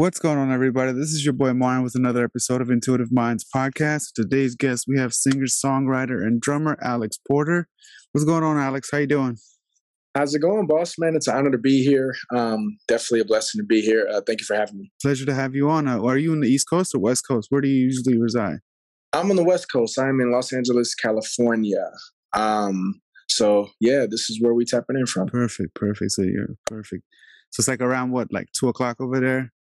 What's going on, everybody? This is your boy Martin with another episode of Intuitive Minds podcast. Today's guest, we have singer, songwriter, and drummer Alex Porter. What's going on, Alex? How you doing? How's it going, boss man? It's an honor to be here. Um, definitely a blessing to be here. Uh, thank you for having me. Pleasure to have you on. Uh, are you in the East Coast or West Coast? Where do you usually reside? I'm on the West Coast. I'm in Los Angeles, California. Um, so yeah, this is where we tapping in from. Perfect, perfect. So you're perfect. So it's like around what, like two o'clock over there,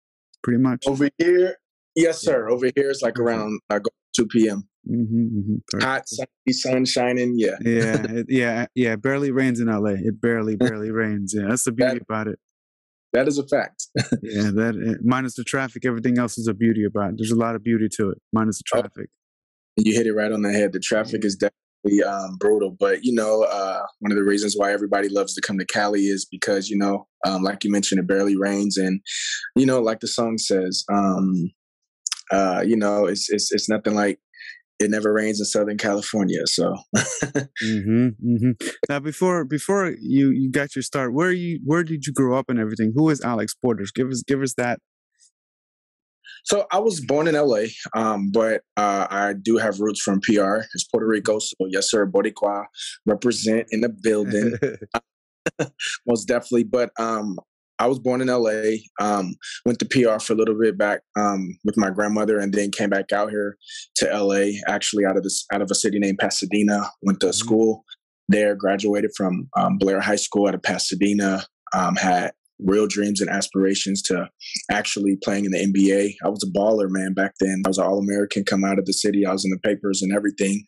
pretty much. Over here, yes, sir. Over here, it's like around uh, 2 p.m. Mm-hmm, mm-hmm. Hot, sunny, sun shining. Yeah, yeah, it, yeah, yeah. It barely rains in LA. It barely, barely rains. Yeah, that's the beauty That- about it. that is a fact. Yeah, that uh, minus the traffic, everything else is a beauty about it. There's a lot of beauty to it, minus the Oh. traffic. you hit it right on the head. The traffic is definitely um, brutal, but you know, uh, one of the reasons why everybody loves to come to Cali is because you know, um, like you mentioned, it barely rains, and you know, like the song says, um, uh, you know, it's it's it's nothing like it never rains in Southern California. So hmm hmm Now, before before you you got your start, where you where did you grow up and everything? Who is Alex Porter? Give us give us that. So I was born in LA, um, but uh, I do have roots from PR. It's Puerto Rico, so yes, sir, Boricua represent in the building, most definitely. But um, I was born in LA. Um, went to PR for a little bit back um, with my grandmother, and then came back out here to LA. Actually, out of this out of a city named Pasadena. Went to Mhm. school there. Graduated from um, Blair High School out of Pasadena. Um, had real dreams and aspirations to actually playing in the NBA. I was a baller, man, back then. I was an All American come out of the city. I was in the papers and everything.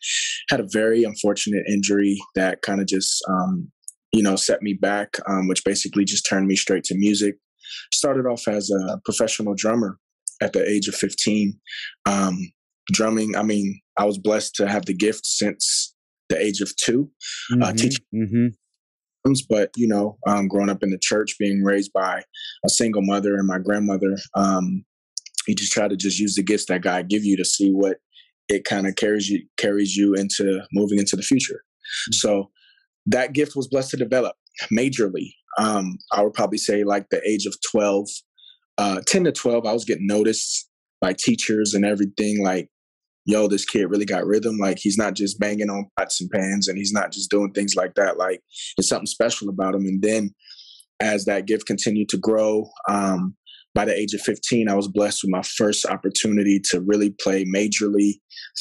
Had a very unfortunate injury that kind of just, um, you know, set me back, um, which basically just turned me straight to music. Started off as a professional drummer at the age of 15. Um, drumming, I mean, I was blessed to have the gift since the age of two uh, teach- hmm drums, but you know, um, growing up in the church, being raised by a single mother and my grandmother, um, you just try to just use the gifts that God give you to see what it kind of carries you carries you into moving into the future. So that gift was blessed to develop majorly. Um, I would probably say like the age of 12, uh, 10 to 12, I was getting noticed by teachers and everything like, yo, this kid really got rhythm. Like he's not just banging on pots and pans and he's not just doing things like that. Like there's something special about him. And then as that gift continued to grow, um, by the age of 15, I was blessed with my first opportunity to really play majorly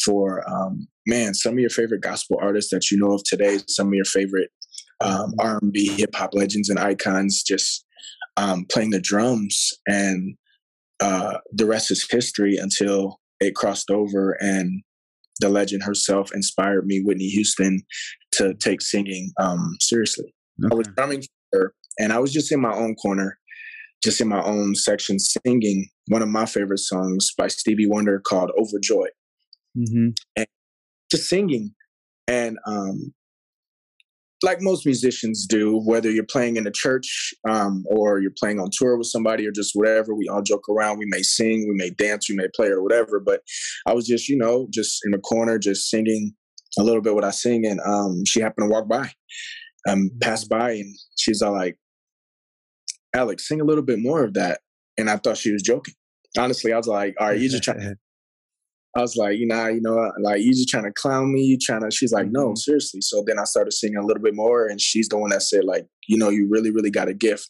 for, um, man, some of your favorite gospel artists that you know of today, some of your favorite um, R&B, hip hop legends and icons, just um, playing the drums, and uh, the rest is history until it crossed over and the legend herself inspired me, Whitney Houston, to take singing um, seriously. I was drumming for her, and I was just in my own corner, just in my own section, singing one of my favorite songs by Stevie Wonder called "Overjoyed." hmm Just singing, and um, like most musicians do, whether you're playing in a church um, or you're playing on tour with somebody or just whatever, we all joke around. We may sing, we may dance, we may play or whatever. But I was just, you know, just in the corner, just singing a little bit what I sing, and um, she happened to walk by, um, passed by, and she's all like, "Alex, sing a little bit more of that." And I thought she was joking. Honestly, I was like, "All right, you just trying." I was like, you know, you know, like you just trying to clown me. You trying to? She's like, no, Mhm. seriously. So then I started singing a little bit more, and she's the one that said, like, you know, you really, really got a gift.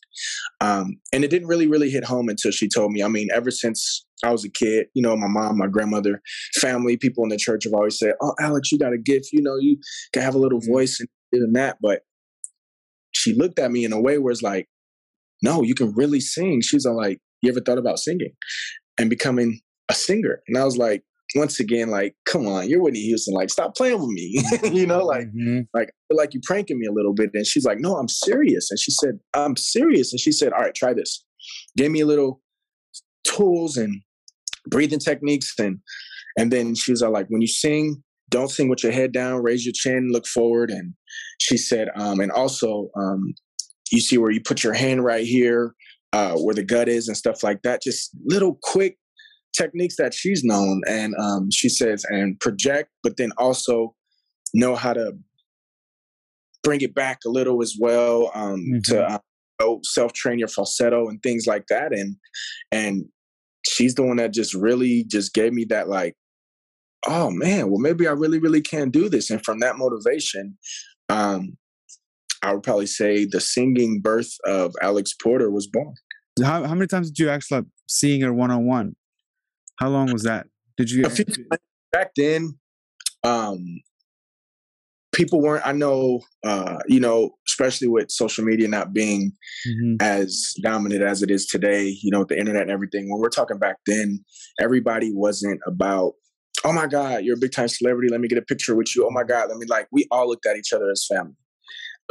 Um, and it didn't really, really hit home until she told me. I mean, ever since I was a kid, you know, my mom, my grandmother, family, people in the church have always said, "Oh, Alex, you got a gift. You know, you can have a little voice and and that." But she looked at me in a way where it's like, "No, you can really sing." She's like, "You ever thought about singing and becoming a singer?" And I was like once again, like, come on, you're Whitney Houston. Like, stop playing with me. you know, like, Mhm. like, like you pranking me a little bit. And she's like, no, I'm serious. And she said, I'm serious. And she said, all right, try this. Gave me a little tools and breathing techniques. And, and then she was all like, when you sing, don't sing with your head down, raise your chin, look forward. And she said, um, and also, um, you see where you put your hand right here, uh, where the gut is and stuff like that. Just little quick techniques that she's known and um, she says and project but then also know how to bring it back a little as well um, to uh, self train your falsetto and things like that and and she's the one that just really just gave me that like, oh man, well maybe I really really can do this. And from that motivation, um, I would probably say the singing birth of Alex Porter was born. How how many times did you actually like seeing her one on one? How long was that? Did you few, back then? Um, people weren't. I know, uh, you know, especially with social media not being mm-hmm. as dominant as it is today. You know, with the internet and everything. When we're talking back then, everybody wasn't about oh my God, you're a big time celebrity. Let me get a picture with you. Oh my God, let me like, we all looked at each other as family.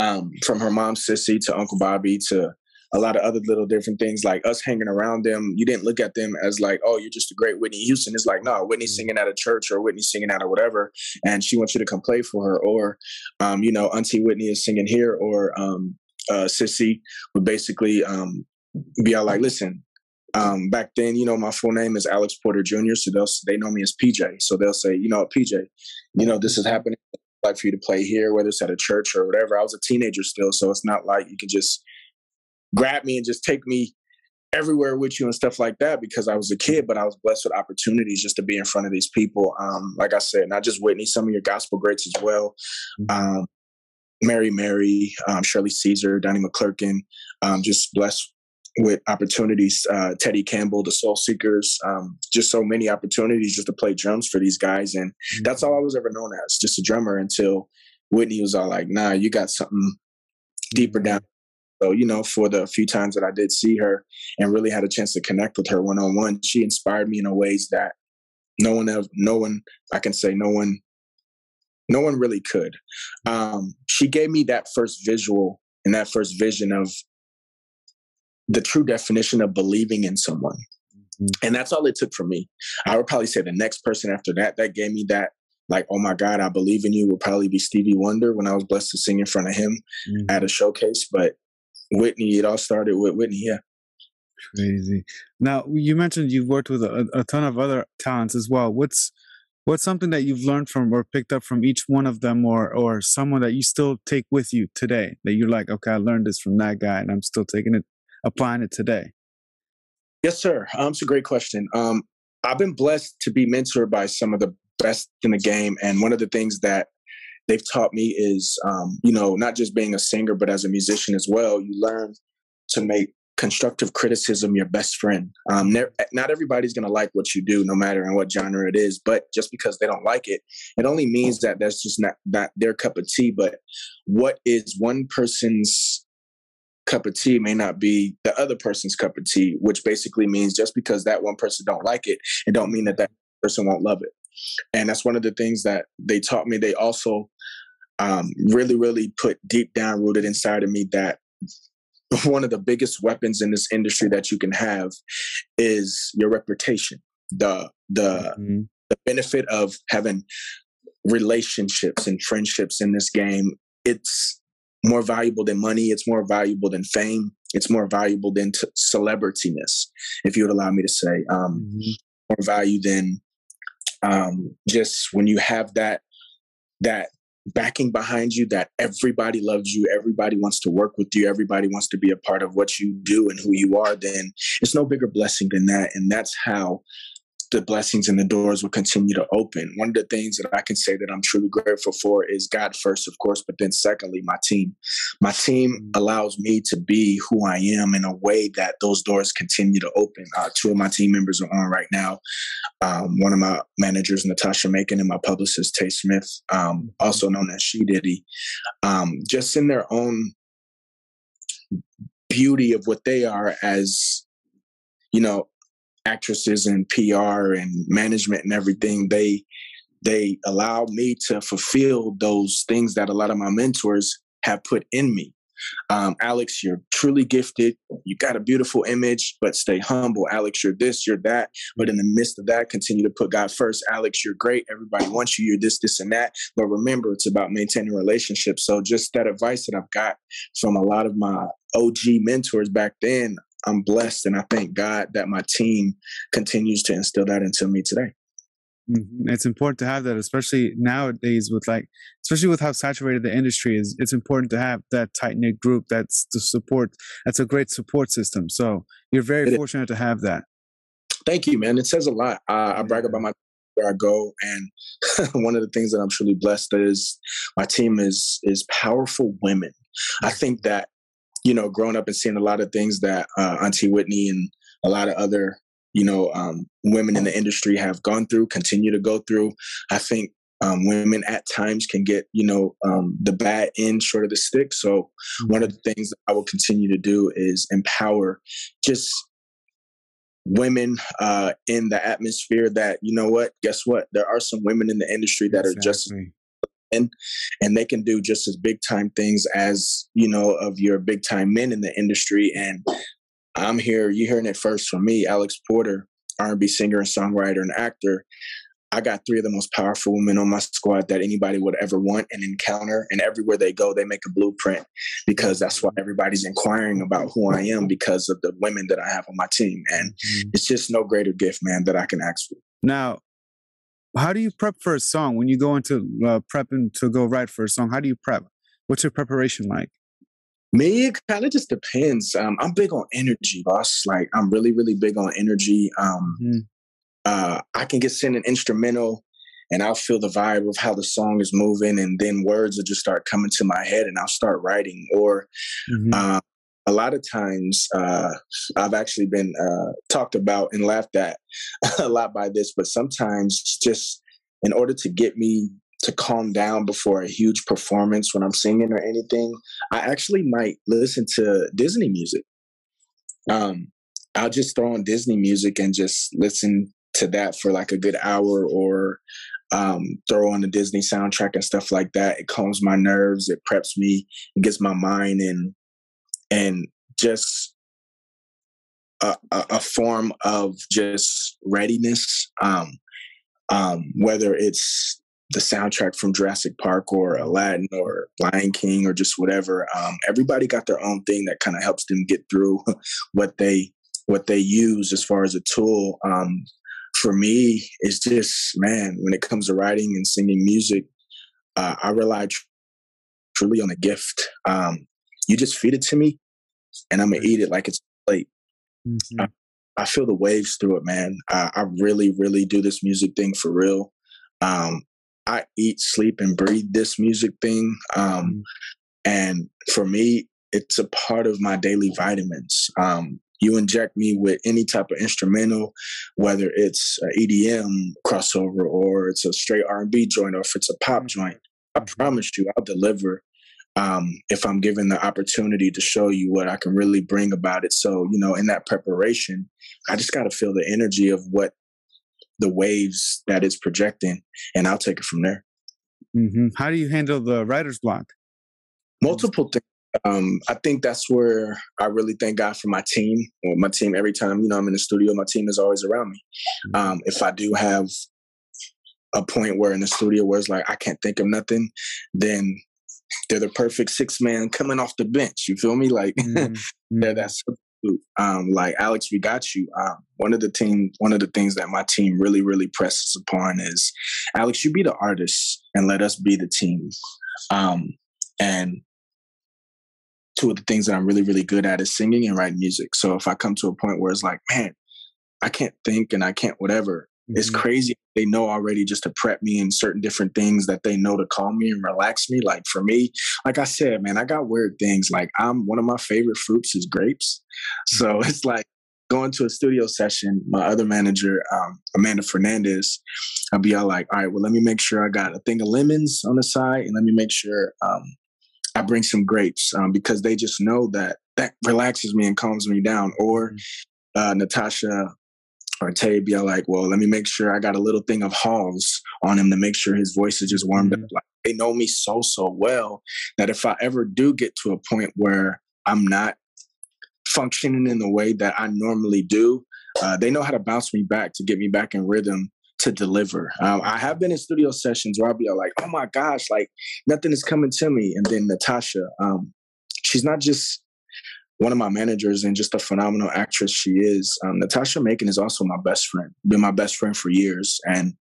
Um, from her mom, Sissy, to Uncle Bobby, to a lot of other little different things like us hanging around them. You didn't look at them as like, oh, you're just a great Whitney Houston. It's like, no, Whitney mm-hmm. singing at a church or Whitney singing at a whatever, and she wants you to come play for her. Or, um, you know, Auntie Whitney is singing here, or um, uh, Sissy would basically um, be all like, listen, um, back then, you know, my full name is Alex Porter Jr., so they'll, they know me as PJ. So they'll say, you know, PJ, you know, this is happening. I'd like for you to play here, whether it's at a church or whatever. I was a teenager still, so it's not like you can just grab me and just take me everywhere with you and stuff like that because I was a kid, but I was blessed with opportunities just to be in front of these people. Um, like I said, not just Whitney, some of your gospel greats as well. Mm-hmm. Um, Mary Mary, um, Shirley Caesar, Donnie McClurkin, um, just blessed with opportunities. Uh, Teddy Campbell, the Soul Seekers, um, just so many opportunities just to play drums for these guys. And mm-hmm. that's all I was ever known as, just a drummer until Whitney was all like, nah, you got something deeper down. So, you know, for the few times that I did see her and really had a chance to connect with her one on one, she inspired me in a ways that no one else, no one, I can say no one, no one really could. Um, she gave me that first visual and that first vision of the true definition of believing in someone. Mm-hmm. And that's all it took for me. I would probably say the next person after that that gave me that, like, oh my God, I believe in you would probably be Stevie Wonder when I was blessed to sing in front of him mm-hmm. at a showcase. But Whitney, it all started with Whitney, yeah. Crazy. Now you mentioned you've worked with a, a ton of other talents as well. What's what's something that you've learned from or picked up from each one of them or or someone that you still take with you today that you're like okay i learned this from that guy and i'm still taking it applying it today? Yes, sir. Um, it's a great question. Um, I've been blessed to be mentored by some of the best in the game, and one of the things that they've taught me is, um, you know, not just being a singer, but as a musician as well. You learn to make constructive criticism your best friend. Um, not everybody's going to like what you do, no matter in what genre it is. But just because they don't like it, it only means that that's just not not their cup of tea. But what is one person's cup of tea may not be the other person's cup of tea, which basically means just because that one person don't like it, it don't mean that that person won't love it. And that's one of the things that they taught me. They also um, really, really put deep down rooted inside of me that one of the biggest weapons in this industry that you can have is your reputation. The the mm-hmm. the benefit of having relationships and friendships in this game. It's more valuable than money. It's more valuable than fame. It's more valuable than t- celebrityness, if you would allow me to say. Um, mm-hmm. More value than um, just when you have that that backing behind you that everybody loves you everybody wants to work with you everybody wants to be a part of what you do and who you are then it's no bigger blessing than that. And that's how the blessings and the doors will continue to open. One of the things that I can say that I'm truly grateful for is God first, of course, but then secondly, my team. My team mm. allows me to be who I am in a way that those doors continue to open. Uh, two of my team members are on right now. Um, one of my managers, Natasha Macon, and my publicist, Tay Smith, um, mm-hmm. also known as She Diddy, um, just in their own beauty of what they are as you know actresses and PR and management and everything, they they allow me to fulfill those things that a lot of my mentors have put in me. Um, Alex, you're truly gifted. You got a beautiful image, but stay humble. Alex, you're this, you're that. But in the midst of that, continue to put God first. Alex, you're great. Everybody wants you. You're this, this, and that. But remember, it's about maintaining relationships. So just that advice that I've got from a lot of my OG mentors back then, I'm blessed and I thank God that my team continues to instill that into me today. Mm-hmm. It's important to have that, especially nowadays with like, especially with how saturated the industry is. It's important to have that tight knit group. That's the support. That's a great support system. So you're very it fortunate is. to have that. Thank you, man. It says a lot. Uh, I brag about my where I go, and one of the things that I'm truly blessed is my team is is powerful women. I think that you know, growing up and seeing a lot of things that uh, Auntie Whitney and a lot of other you know um, women in the industry have gone through, continue to go through. I think um, women at times can get you know um, the bad end short of the stick so mm-hmm. one of the things that i will continue to do is empower just women uh, in the atmosphere that you know what guess what there are some women in the industry that exactly. are just and and they can do just as big time things as you know of your big time men in the industry and i'm here you're hearing it first from me alex porter r&b singer and songwriter and actor I got three of the most powerful women on my squad that anybody would ever want and encounter. And everywhere they go, they make a blueprint because that's why everybody's inquiring about who I am because of the women that I have on my team. And mm-hmm. it's just no greater gift, man, that I can ask for. Now, how do you prep for a song when you go into uh, prepping to go write for a song? How do you prep? What's your preparation like? Me, it kind of just depends. Um, I'm big on energy, boss. Like I'm really, really big on energy. Um, mm-hmm uh, I can get sent an instrumental and I'll feel the vibe of how the song is moving, and then words will just start coming to my head, and I'll start writing. Or mm-hmm. uh, a lot of times, uh, I've actually been uh, talked about and laughed at a lot by this, but sometimes just in order to get me to calm down before a huge performance when I'm singing or anything, I actually might listen to Disney music. Um, I'll just throw on Disney music and just listen to that for like a good hour or um, throw on the Disney soundtrack and stuff like that. It calms my nerves. It preps me. It gets my mind in, and just a, a, a form of just readiness. Um, um, whether it's the soundtrack from Jurassic Park or Aladdin or Lion King or just whatever. Um, everybody got their own thing that kind of helps them get through what they what they use as far as a tool. Um, for me, it's just man, when it comes to writing and singing music, uh, I rely truly on a gift. Um, you just feed it to me, and I'm gonna eat it like it's like. Mm-hmm. I, I, feel the waves through it, man. I, I, really, really do this music thing for real. Um, I eat, sleep, and breathe this music thing. Um, mm-hmm. And for me, it's a part of my daily vitamins. Um, you inject me with any type of instrumental, whether it's an EDM crossover or it's a straight R&B joint or if it's a pop mm-hmm. joint, I promise you I'll deliver um, if I'm given the opportunity to show you what I can really bring about it. So, you know, in that preparation, I just got to feel the energy of what the waves that it's projecting, and I'll take it from there. Mm-hmm. How do you handle the writer's block? Multiple things um, I think that's where I really thank God for my team. Well, my team, every time you know I'm in the studio, my team is always around me. Um, if I do have a point where in the studio where it's like I can't think of nothing, then they're the perfect six man coming off the bench. You feel me? Like mm-hmm. they're that um, like Alex, we got you. Um, one of the team, one of the things that my team really, really presses upon is, Alex, you be the artist and let us be the team. Um, and two of the things that I'm really, really good at is singing and writing music. So if I come to a point where it's like, man, I can't think and I can't whatever, mm-hmm. it's crazy. They know already just to prep me in certain different things that they know to calm me and relax me. Like for me, like I said, man, I got weird things. Like I'm one of my favorite fruits is grapes. So mm-hmm. it's like going to a studio session, my other manager, um, Amanda Fernandez, I'll be all like, all right, well, let me make sure I got a thing of lemons on the side and let me make sure um, I bring some grapes um, because they just know that that relaxes me and calms me down. Or mm-hmm. uh, Natasha or Tay be like, well, let me make sure I got a little thing of Halls on him to make sure his voice is just warmed mm-hmm. up. Like they know me so so well that if I ever do get to a point where I'm not functioning in the way that I normally do, uh, they know how to bounce me back to get me back in rhythm to deliver. Um, I have been in studio sessions where I'll be like, oh my gosh, like nothing is coming to me. And then Natasha, um, she's not just one of my managers and just a phenomenal actress she is. Um, Natasha Macon is also my best friend, been my best friend for years. And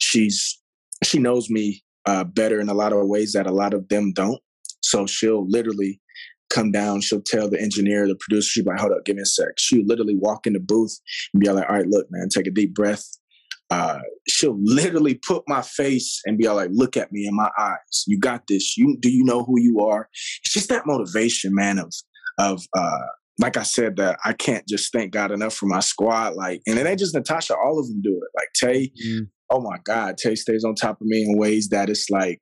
she's, she knows me uh, better in a lot of ways that a lot of them don't. So she'll literally come down. She'll tell the engineer, the producer, she'll be like, hold up, give me a sec. She'll literally walk in the booth and be like, all right, look, man, take a deep breath. Uh, she'll literally put my face and be like, look at me in my eyes. You got this. You do you know who you are? It's just that motivation, man, of of uh like I said, that I can't just thank God enough for my squad. Like, and it ain't just Natasha, all of them do it. Like Tay, mm. oh my God, Tay stays on top of me in ways that it's like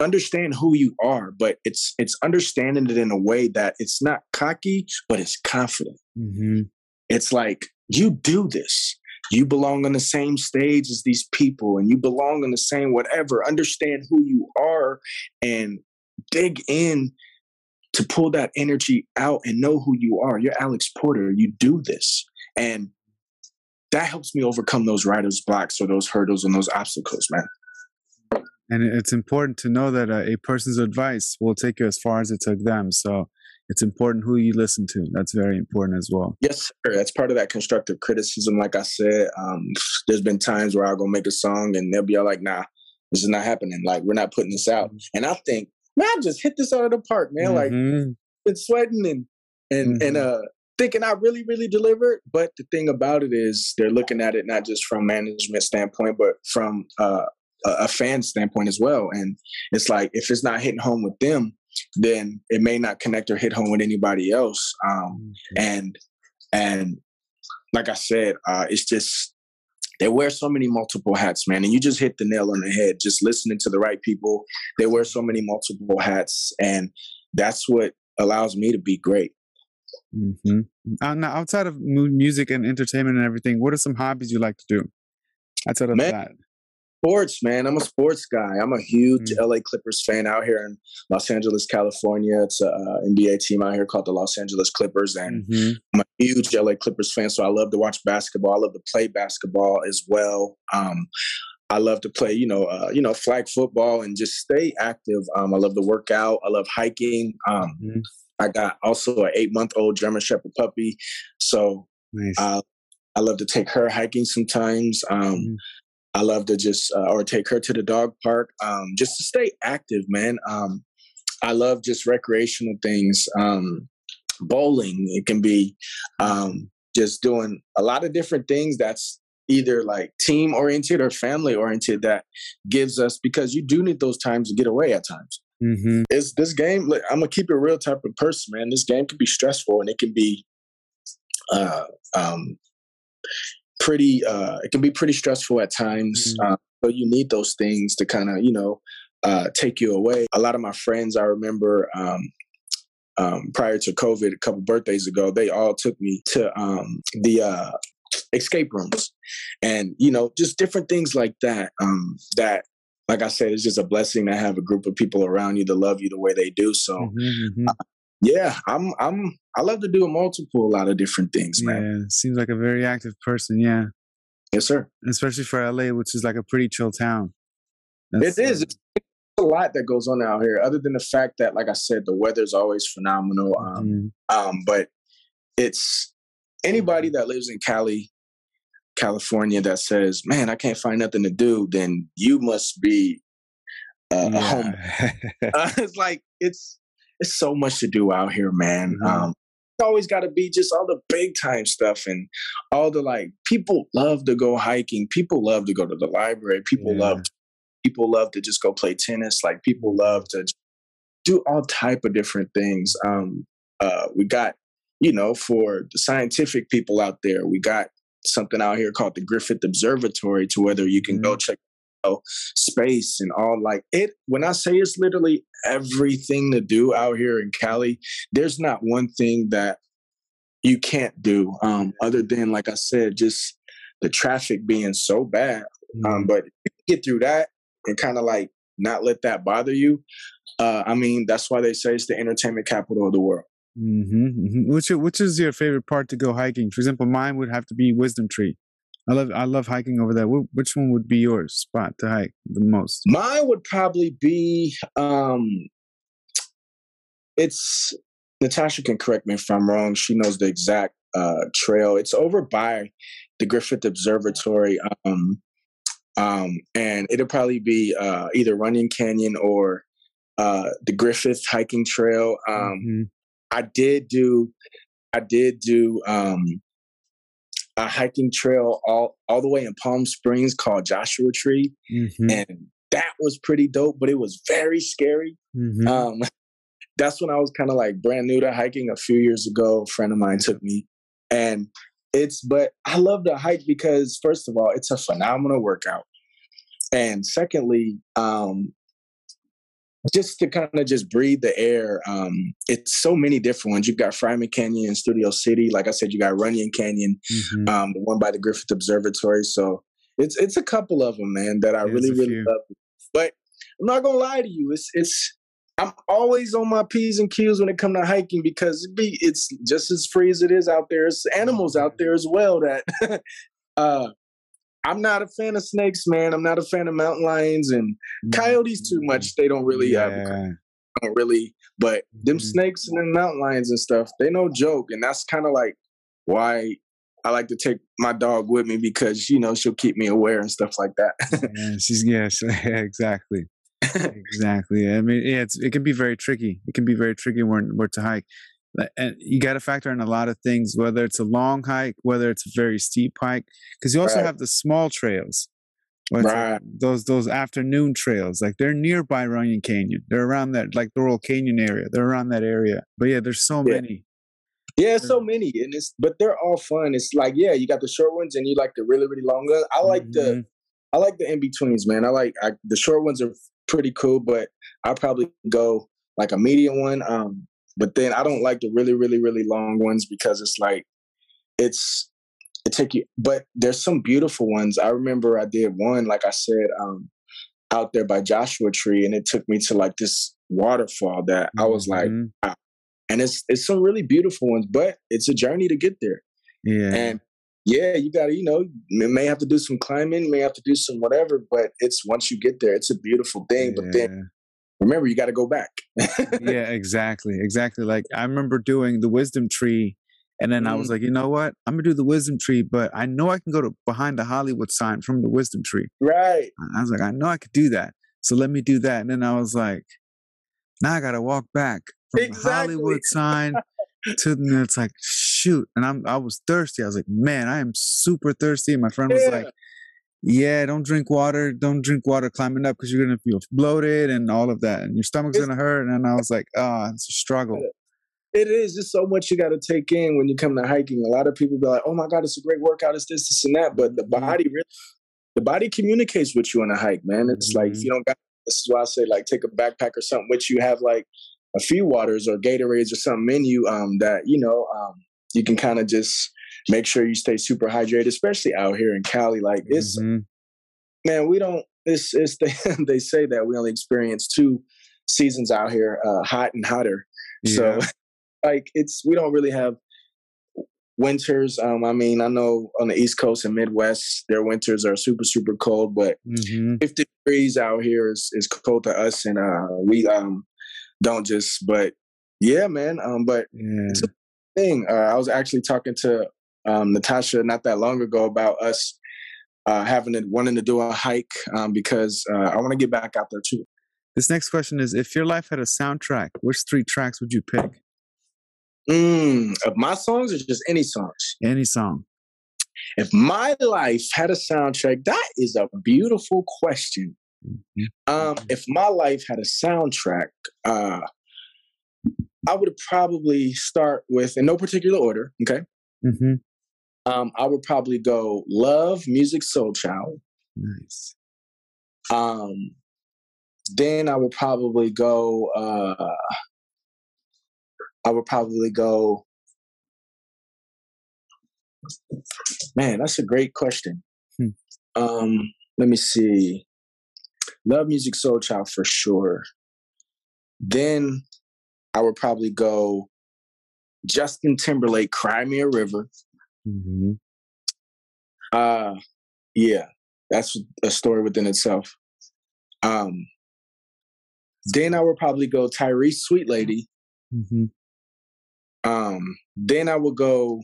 understand who you are, but it's it's understanding it in a way that it's not cocky, but it's confident. Mm-hmm. It's like you do this. You belong on the same stage as these people, and you belong on the same whatever. Understand who you are, and dig in to pull that energy out and know who you are. You're Alex Porter. You do this, and that helps me overcome those writer's blocks or those hurdles and those obstacles, man and it's important to know that a, a person's advice will take you as far as it took them so it's important who you listen to that's very important as well yes sir. that's part of that constructive criticism like i said um, there's been times where i'll go make a song and they'll be all like nah this is not happening like we're not putting this out mm-hmm. and i think man I just hit this out of the park man mm-hmm. like been sweating and and mm-hmm. and uh thinking I really, really delivered. But the thing about it is they're looking at it not just from management standpoint, but from uh, a, fan standpoint as well. And it's like if it's not hitting home with them, then it may not connect or hit home with anybody else. Um, mm-hmm. And and like I said, uh, it's just they wear so many multiple hats, man. And you just hit the nail on the head. Just listening to the right people, they wear so many multiple hats, and that's what allows me to be great. Mm-hmm. Uh, now, outside of music and entertainment and everything, what are some hobbies you like to do? Outside of man, that, sports, man. I'm a sports guy. I'm a huge mm-hmm. LA Clippers fan out here in Los Angeles, California. It's a uh, NBA team out here called the Los Angeles Clippers, and mm-hmm. I'm a huge LA Clippers fan. So I love to watch basketball. I love to play basketball as well. Um, I love to play, you know, uh, you know, flag football and just stay active. Um, I love to work out. I love hiking. Um, mm-hmm. I got also an eight month old German Shepherd puppy, so nice. uh, I love to take her hiking sometimes. Um, mm-hmm. I love to just uh, or take her to the dog park, um, just to stay active, man. Um, I love just recreational things. Um, bowling, it can be um, just doing a lot of different things. That's either like team oriented or family oriented. That gives us because you do need those times to get away at times. Mm-hmm. Is this game? Like, I'm gonna keep it real type of person, man. This game can be stressful and it can be uh, um, pretty uh, it can be pretty stressful at times. Mm-hmm. Uh, so you need those things to kind of you know uh, take you away. A lot of my friends, I remember. Um, um, prior to COVID, a couple birthdays ago, they all took me to um, the uh, escape rooms, and you know, just different things like that. Um, that, like I said, it's just a blessing to have a group of people around you that love you the way they do. So, mm-hmm, mm-hmm. Yeah, I'm I'm I love to do a multiple a lot of different things, man. Yeah, seems like a very active person, yeah. Yes, sir. Especially for LA, which is like a pretty chill town. That's, it is. Uh, it's a lot that goes on out here, other than the fact that, like I said, the weather's always phenomenal. Um, mm-hmm. um, but it's anybody that lives in Cali, California, that says, "Man, I can't find nothing to do," then you must be uh, yeah. a home. uh, it's like it's it's so much to do out here, man. Mm-hmm. Um, it's always got to be just all the big time stuff and all the like. People love to go hiking. People love to go to the library. People yeah. love. People love to just go play tennis. Like people love to do all type of different things. Um, uh, we got, you know, for the scientific people out there, we got something out here called the Griffith Observatory to whether you can mm-hmm. go check know, space and all like it. When I say it's literally everything to do out here in Cali, there's not one thing that you can't do um, other than, like I said, just the traffic being so bad. Um, mm-hmm. But get through that and kind of like not let that bother you. Uh, I mean, that's why they say it's the entertainment capital of the world. Mm-hmm, mm-hmm. Which which is your favorite part to go hiking? For example, mine would have to be Wisdom Tree. I love I love hiking over there. Which one would be your spot to hike the most? Mine would probably be um it's Natasha can correct me if I'm wrong. She knows the exact uh trail. It's over by the Griffith Observatory. Um um and it'll probably be uh either Runyon Canyon or uh the Griffith hiking trail. Um mm-hmm. I did do, I did do um, a hiking trail all all the way in Palm Springs called Joshua Tree, mm-hmm. and that was pretty dope. But it was very scary. Mm-hmm. Um, that's when I was kind of like brand new to hiking. A few years ago, a friend of mine took me, and it's. But I love to hike because first of all, it's a phenomenal workout, and secondly, um, just to kind of just breathe the air. Um, it's so many different ones. You've got Fryman Canyon, and Studio City. Like I said, you got Runyon Canyon, mm-hmm. um, the one by the Griffith Observatory. So it's it's a couple of them, man, that I yeah, really really few. love. But I'm not gonna lie to you. It's it's I'm always on my p's and q's when it comes to hiking because it be it's just as free as it is out there. It's animals out there as well that uh, I'm not a fan of snakes, man. I'm not a fan of mountain lions and mm. coyotes too much. They don't really uh, yeah. don't really. But them mm-hmm. snakes and them mountain lions and stuff, they no joke. And that's kind of like why I like to take my dog with me because you know she'll keep me aware and stuff like that. yeah, she's yes, exactly, exactly. I mean, yeah, it's, it can be very tricky. It can be very tricky where where to hike and you got to factor in a lot of things whether it's a long hike whether it's a very steep hike because you also right. have the small trails right. those those afternoon trails like they're nearby runyon canyon they're around that like the laurel canyon area they're around that area but yeah there's so yeah. many yeah so many and it's but they're all fun it's like yeah you got the short ones and you like the really really long ones i like mm-hmm. the i like the in-betweens man i like I, the short ones are pretty cool but i'll probably go like a medium one um but then I don't like the really, really, really long ones because it's like it's it take you but there's some beautiful ones. I remember I did one, like I said, um, out there by Joshua Tree, and it took me to like this waterfall that I was like, mm-hmm. wow. And it's it's some really beautiful ones, but it's a journey to get there. Yeah. And yeah, you gotta, you know, you may have to do some climbing, may have to do some whatever, but it's once you get there, it's a beautiful thing. Yeah. But then remember you got to go back yeah exactly exactly like i remember doing the wisdom tree and then mm. i was mm-hmm. like you know what i'm gonna do the wisdom tree but i know i can go to behind the hollywood sign from the wisdom tree right i was like i know i could do that so let me do that and then i was like now i gotta walk back from exactly. the hollywood sign to and it's like shoot and i'm i was thirsty i was like man i am super thirsty and my friend was like yeah, don't drink water. Don't drink water climbing up because you're gonna feel bloated and all of that, and your stomach's it's, gonna hurt. And I was like, oh, it's a struggle. It is just so much you got to take in when you come to hiking. A lot of people be like, "Oh my god, it's a great workout. It's this, this, and that," but the mm-hmm. body, really, the body communicates with you on a hike, man. It's mm-hmm. like if you don't got. This is why I say like take a backpack or something which you have like a few waters or Gatorades or something in you um, that you know um, you can kind of just make sure you stay super hydrated, especially out here in Cali. Like it's mm-hmm. man, we don't. It's it's they, they say that we only experience two seasons out here, uh, hot and hotter. Yeah. So like it's we don't really have winters. Um, I mean, I know on the East Coast and Midwest, their winters are super super cold, but mm-hmm. 50 degrees out here is is cold to us, and uh, we um don't just. But yeah, man. Um, but yeah. it's a thing. Uh, I was actually talking to um, Natasha not that long ago about us uh, having it wanting to do a hike um, because uh, I want to get back out there too. This next question is: If your life had a soundtrack, which three tracks would you pick? Mm, of my songs or just any songs? Any song. If my life had a soundtrack, that is a beautiful question. Mm-hmm. Um, if my life had a soundtrack, uh, I would probably start with, in no particular order, okay? Mm-hmm. Um, I would probably go Love, Musiq Soulchild. Nice. Um, then I would probably go. Uh, I would probably go. Man, that's a great question. Hmm. Um, let me see. Love Musiq Soulchild for sure. Then I would probably go Justin Timberlake, Cry Me a River. Mm-hmm. Uh, yeah, that's a story within itself. Um, then I would probably go Tyrese Sweet Lady. Mm-hmm. Um, then I would go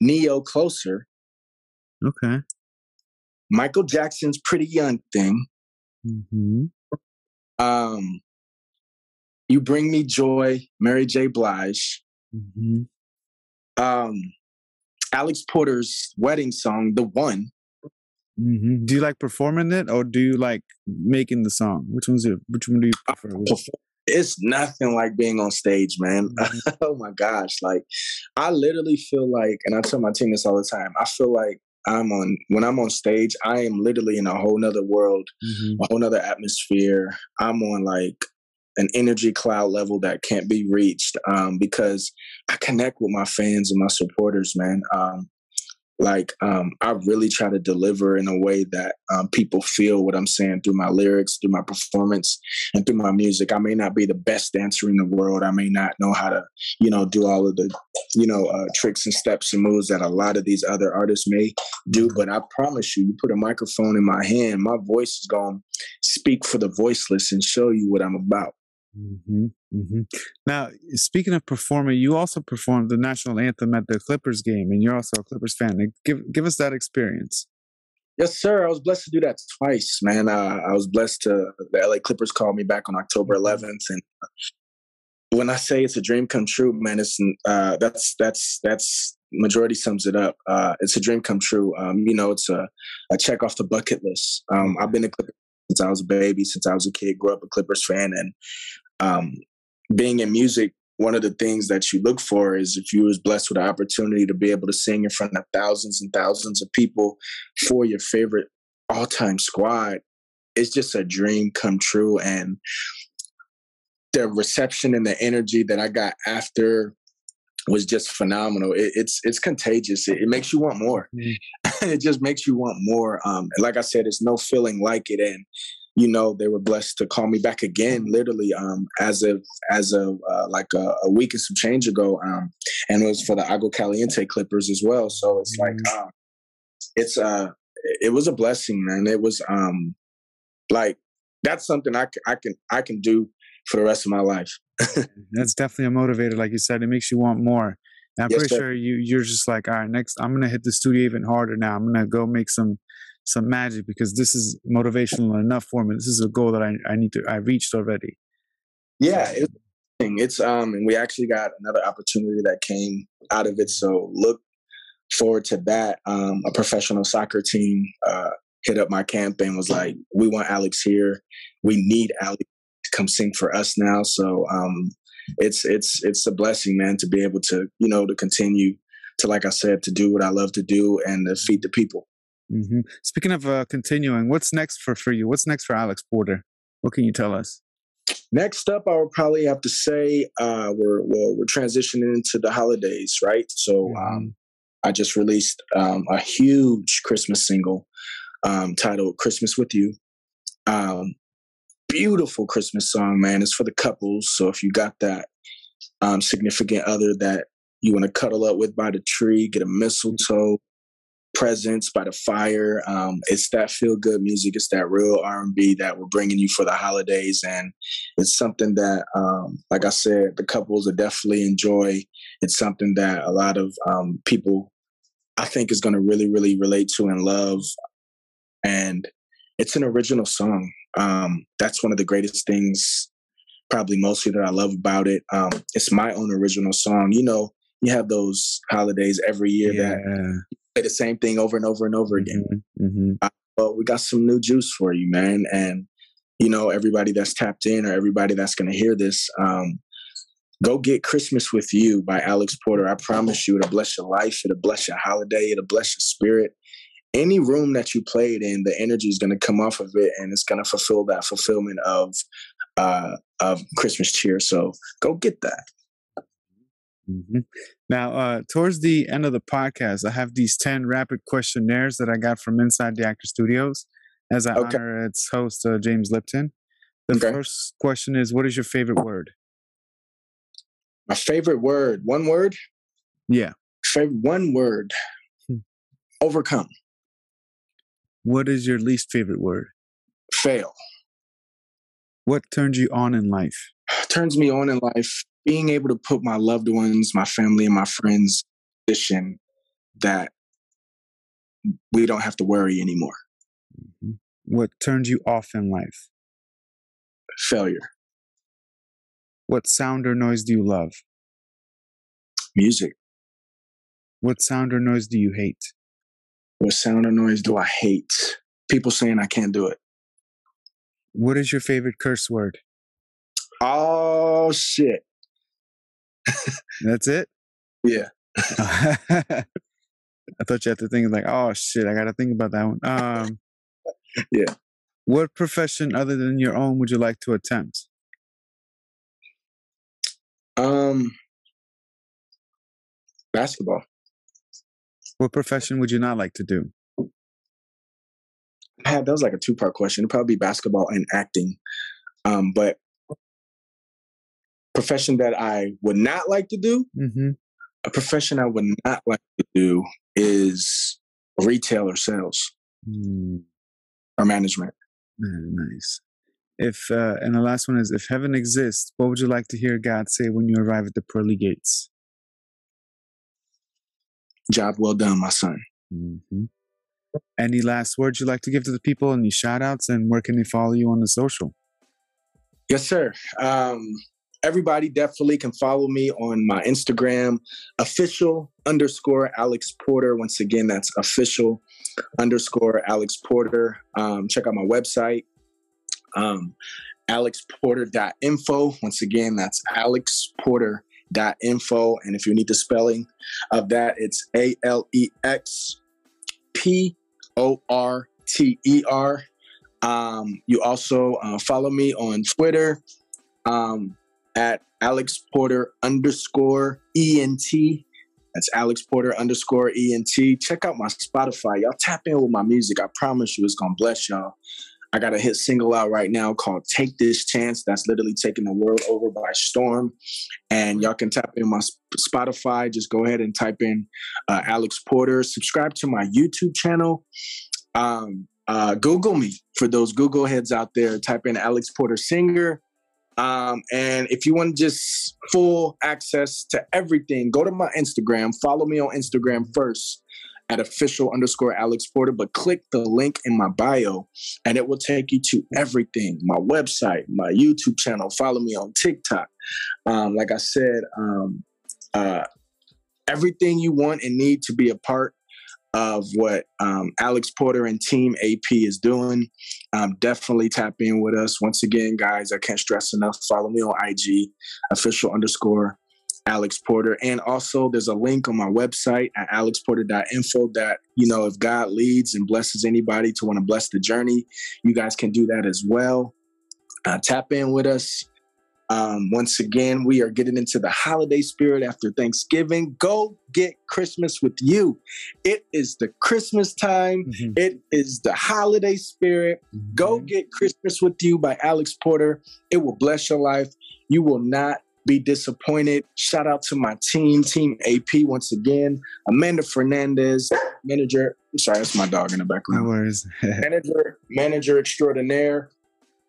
Ne-Yo Closer. Okay. Michael Jackson's Pretty Young Thing. Mm-hmm. Um, You Bring Me Joy, Mary J. Blige. Mm-hmm. Um, Alex Porter's wedding song, The One. Mm-hmm. Do you like performing it or do you like making the song? Which one's it? Which one do you prefer? It's nothing like being on stage, man. Mm-hmm. oh my gosh. Like I literally feel like, and I tell my team this all the time, I feel like I'm on when I'm on stage, I am literally in a whole nother world, mm-hmm. a whole nother atmosphere. I'm on like an energy cloud level that can't be reached um, because I connect with my fans and my supporters, man. Um, like um, I really try to deliver in a way that um, people feel what I'm saying through my lyrics, through my performance, and through my music. I may not be the best dancer in the world. I may not know how to, you know, do all of the, you know, uh, tricks and steps and moves that a lot of these other artists may do. But I promise you, you put a microphone in my hand, my voice is going to speak for the voiceless and show you what I'm about. Mm-hmm, mm-hmm. Now, speaking of performing, you also performed the national anthem at the Clippers game, and you're also a Clippers fan. Give give us that experience. Yes, sir. I was blessed to do that twice, man. Uh, I was blessed to the LA Clippers called me back on October 11th, mm-hmm. and when I say it's a dream come true, man, it's uh, that's that's that's majority sums it up. Uh, it's a dream come true. Um, you know, it's a, a check off the bucket list. Um, I've been a Clippers since I was a baby, since I was a kid, grew up a Clippers fan. And um, being in music, one of the things that you look for is if you was blessed with an opportunity to be able to sing in front of thousands and thousands of people for your favorite all-time squad, it's just a dream come true. And the reception and the energy that I got after was just phenomenal. It, it's it's contagious. It, it, makes you want more. Mm-hmm. it just makes you want more. Um, like I said, it's no feeling like it. And you know, they were blessed to call me back again, literally, um, as of as of uh, like a, a, week and some change ago. Um, and it was for the Agua Caliente Clippers as well. So it's mm-hmm. like um, it's uh it was a blessing, man. It was um like that's something I, I can I can do for the rest of my life. That's definitely a motivator, like you said. It makes you want more. And I'm yes, pretty sir. sure you you're just like, all right, next I'm gonna hit the studio even harder now. I'm gonna go make some some magic because this is motivational enough for me. This is a goal that I, I need to I reached already. Yeah, it's, it's um and we actually got another opportunity that came out of it. So look forward to that. Um a professional soccer team uh hit up my camp and was like, We want Alex here. We need Alex to come sing for us now. So um, it's it's it's a blessing, man, to be able to you know to continue to like I said to do what I love to do and to feed the people. Mm-hmm. Speaking of uh, continuing, what's next for for you? What's next for Alex Porter? What can you tell us? Next up, I would probably have to say uh, we're well, we're transitioning into the holidays, right? So um, mm-hmm. um, I just released um, a huge Christmas single um, titled "Christmas with You." Um, beautiful Christmas song, man. It's for the couples. So if you got that um, significant other that you want to cuddle up with by the tree, get a mistletoe, presents by the fire. Um, it's that feel good music. It's that real R and B that we're bringing you for the holidays, and it's something that, um, like I said, the couples will definitely enjoy. It's something that a lot of um, people, I think, is going to really, really relate to and love. And it's an original song. Um, that's one of the greatest things, probably mostly that I love about it. Um, it's my own original song. You know, you have those holidays every year yeah. that play the same thing over and over and over again. Mm-hmm. Mm-hmm. Uh, well, we got some new juice for you, man. And you know, everybody that's tapped in or everybody that's going to hear this, um, go get Christmas with You by Alex Porter. I promise you, it'll bless your life, it'll bless your holiday, it'll bless your spirit any room that you played in, the energy is going to come off of it, and it's going to fulfill that fulfillment of uh, of Christmas cheer. So go get that. Mm-hmm. Now, uh, towards the end of the podcast, I have these ten rapid questionnaires that I got from inside the Actor Studios, as I okay. honor its host uh, James Lipton. The okay. first question is, "What is your favorite word?" My favorite word, one word. Yeah. Favorite one word. Hmm. Overcome. What is your least favorite word? Fail. What turns you on in life? Turns me on in life being able to put my loved ones, my family, and my friends in position that we don't have to worry anymore. Mm-hmm. What turns you off in life? Failure. What sound or noise do you love? Music. What sound or noise do you hate? What sound or noise do I hate? People saying I can't do it. What is your favorite curse word? Oh shit. That's it? Yeah. I thought you had to think like, oh shit, I gotta think about that one. Um Yeah. What profession other than your own would you like to attempt? Um basketball. What profession would you not like to do? Man, that was like a two part question. It'd probably be basketball and acting. Um, but profession that I would not like to do, Mm-hmm. a profession I would not like to do is retail or sales Mm, or management. nice. If uh, and the last one is if heaven exists, what would you like to hear God say when you arrive at the pearly gates? Job well done, my son. hmm Any last words you'd like to give to the people? Any shout outs and where can they follow you on the social? Yes, sir. Um, everybody definitely can follow me on my Instagram, official underscore Alex Porter. Once again, that's official underscore Alex Porter. Um, check out my website, um, alexporter.info. Once again, that's alexporter.info. And if you need the spelling of that, it's A L E X P O R T E R. Um, you also uh, follow me on Twitter um, at Alex Porter underscore ENT. That's Alex Porter underscore ENT. Check out my Spotify. Y'all tap in with my music. I promise you it's going to bless y'all. I got a hit single out right now called Take This Chance. That's literally taking the world over by storm. And y'all can tap in my Spotify. Just go ahead and type in uh, Alex Porter. Subscribe to my YouTube channel. Um, uh, Google me for those Google heads out there. Type in Alex Porter Singer. Um, and if you want just full access to everything, go to my Instagram. Follow me on Instagram first at official underscore Alex Porter, but click the link in my bio and it will take you to everything my website, my YouTube channel. Follow me on TikTok. Um, like I said, um, uh, everything you want and need to be a part of what um, Alex Porter and Team AP is doing. Um, definitely tap in with us. Once again, guys, I can't stress enough. Follow me on IG, official underscore Alex Porter. And also, there's a link on my website at alexporter.info that, you know, if God leads and blesses anybody to want to bless the journey, you guys can do that as well. Uh, tap in with us. Um, once again, we are getting into the holiday spirit after Thanksgiving. Go get Christmas with you. It is the Christmas time. Mhm. It is the holiday spirit. Go Mhm. get Christmas with You by Alex Porter. It will bless your life. You will not be disappointed. Shout out to my team, Team AP, once again. Amanda Fernandez, manager. I'm sorry, that's my dog in the No background. worries. Manager, manager extraordinaire.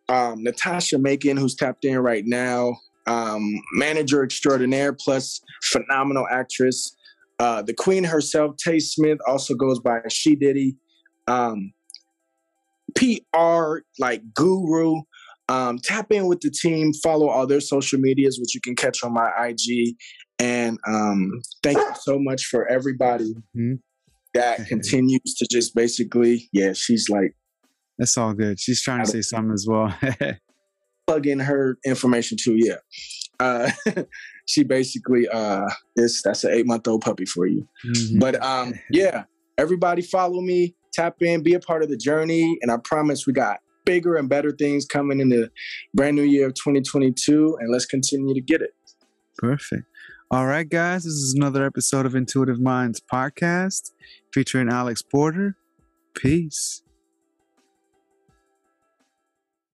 Um, Natasha Macon, who's tapped in right now. Um, manager extraordinaire plus phenomenal actress. Uh, the queen herself, Tay Smith, also goes by She Diddy. Um, PR like guru. Um, tap in with the team, follow all their social medias, which you can catch on my IG. And um, thank you so much for everybody Mhm. that continues to just basically, yeah, she's like That's all good. She's trying to say something as well. plug in her information too. Yeah, uh, she basically uh, is that's an eight month old puppy for you. Mhm. But um, yeah, everybody follow me, tap in, be a part of the journey, and I promise we got bigger and better things coming in the brand new year of 2022, and let's continue to get it. Perfect. All right, guys, this is another episode of Intuitive Minds podcast featuring Alex Porter. Peace.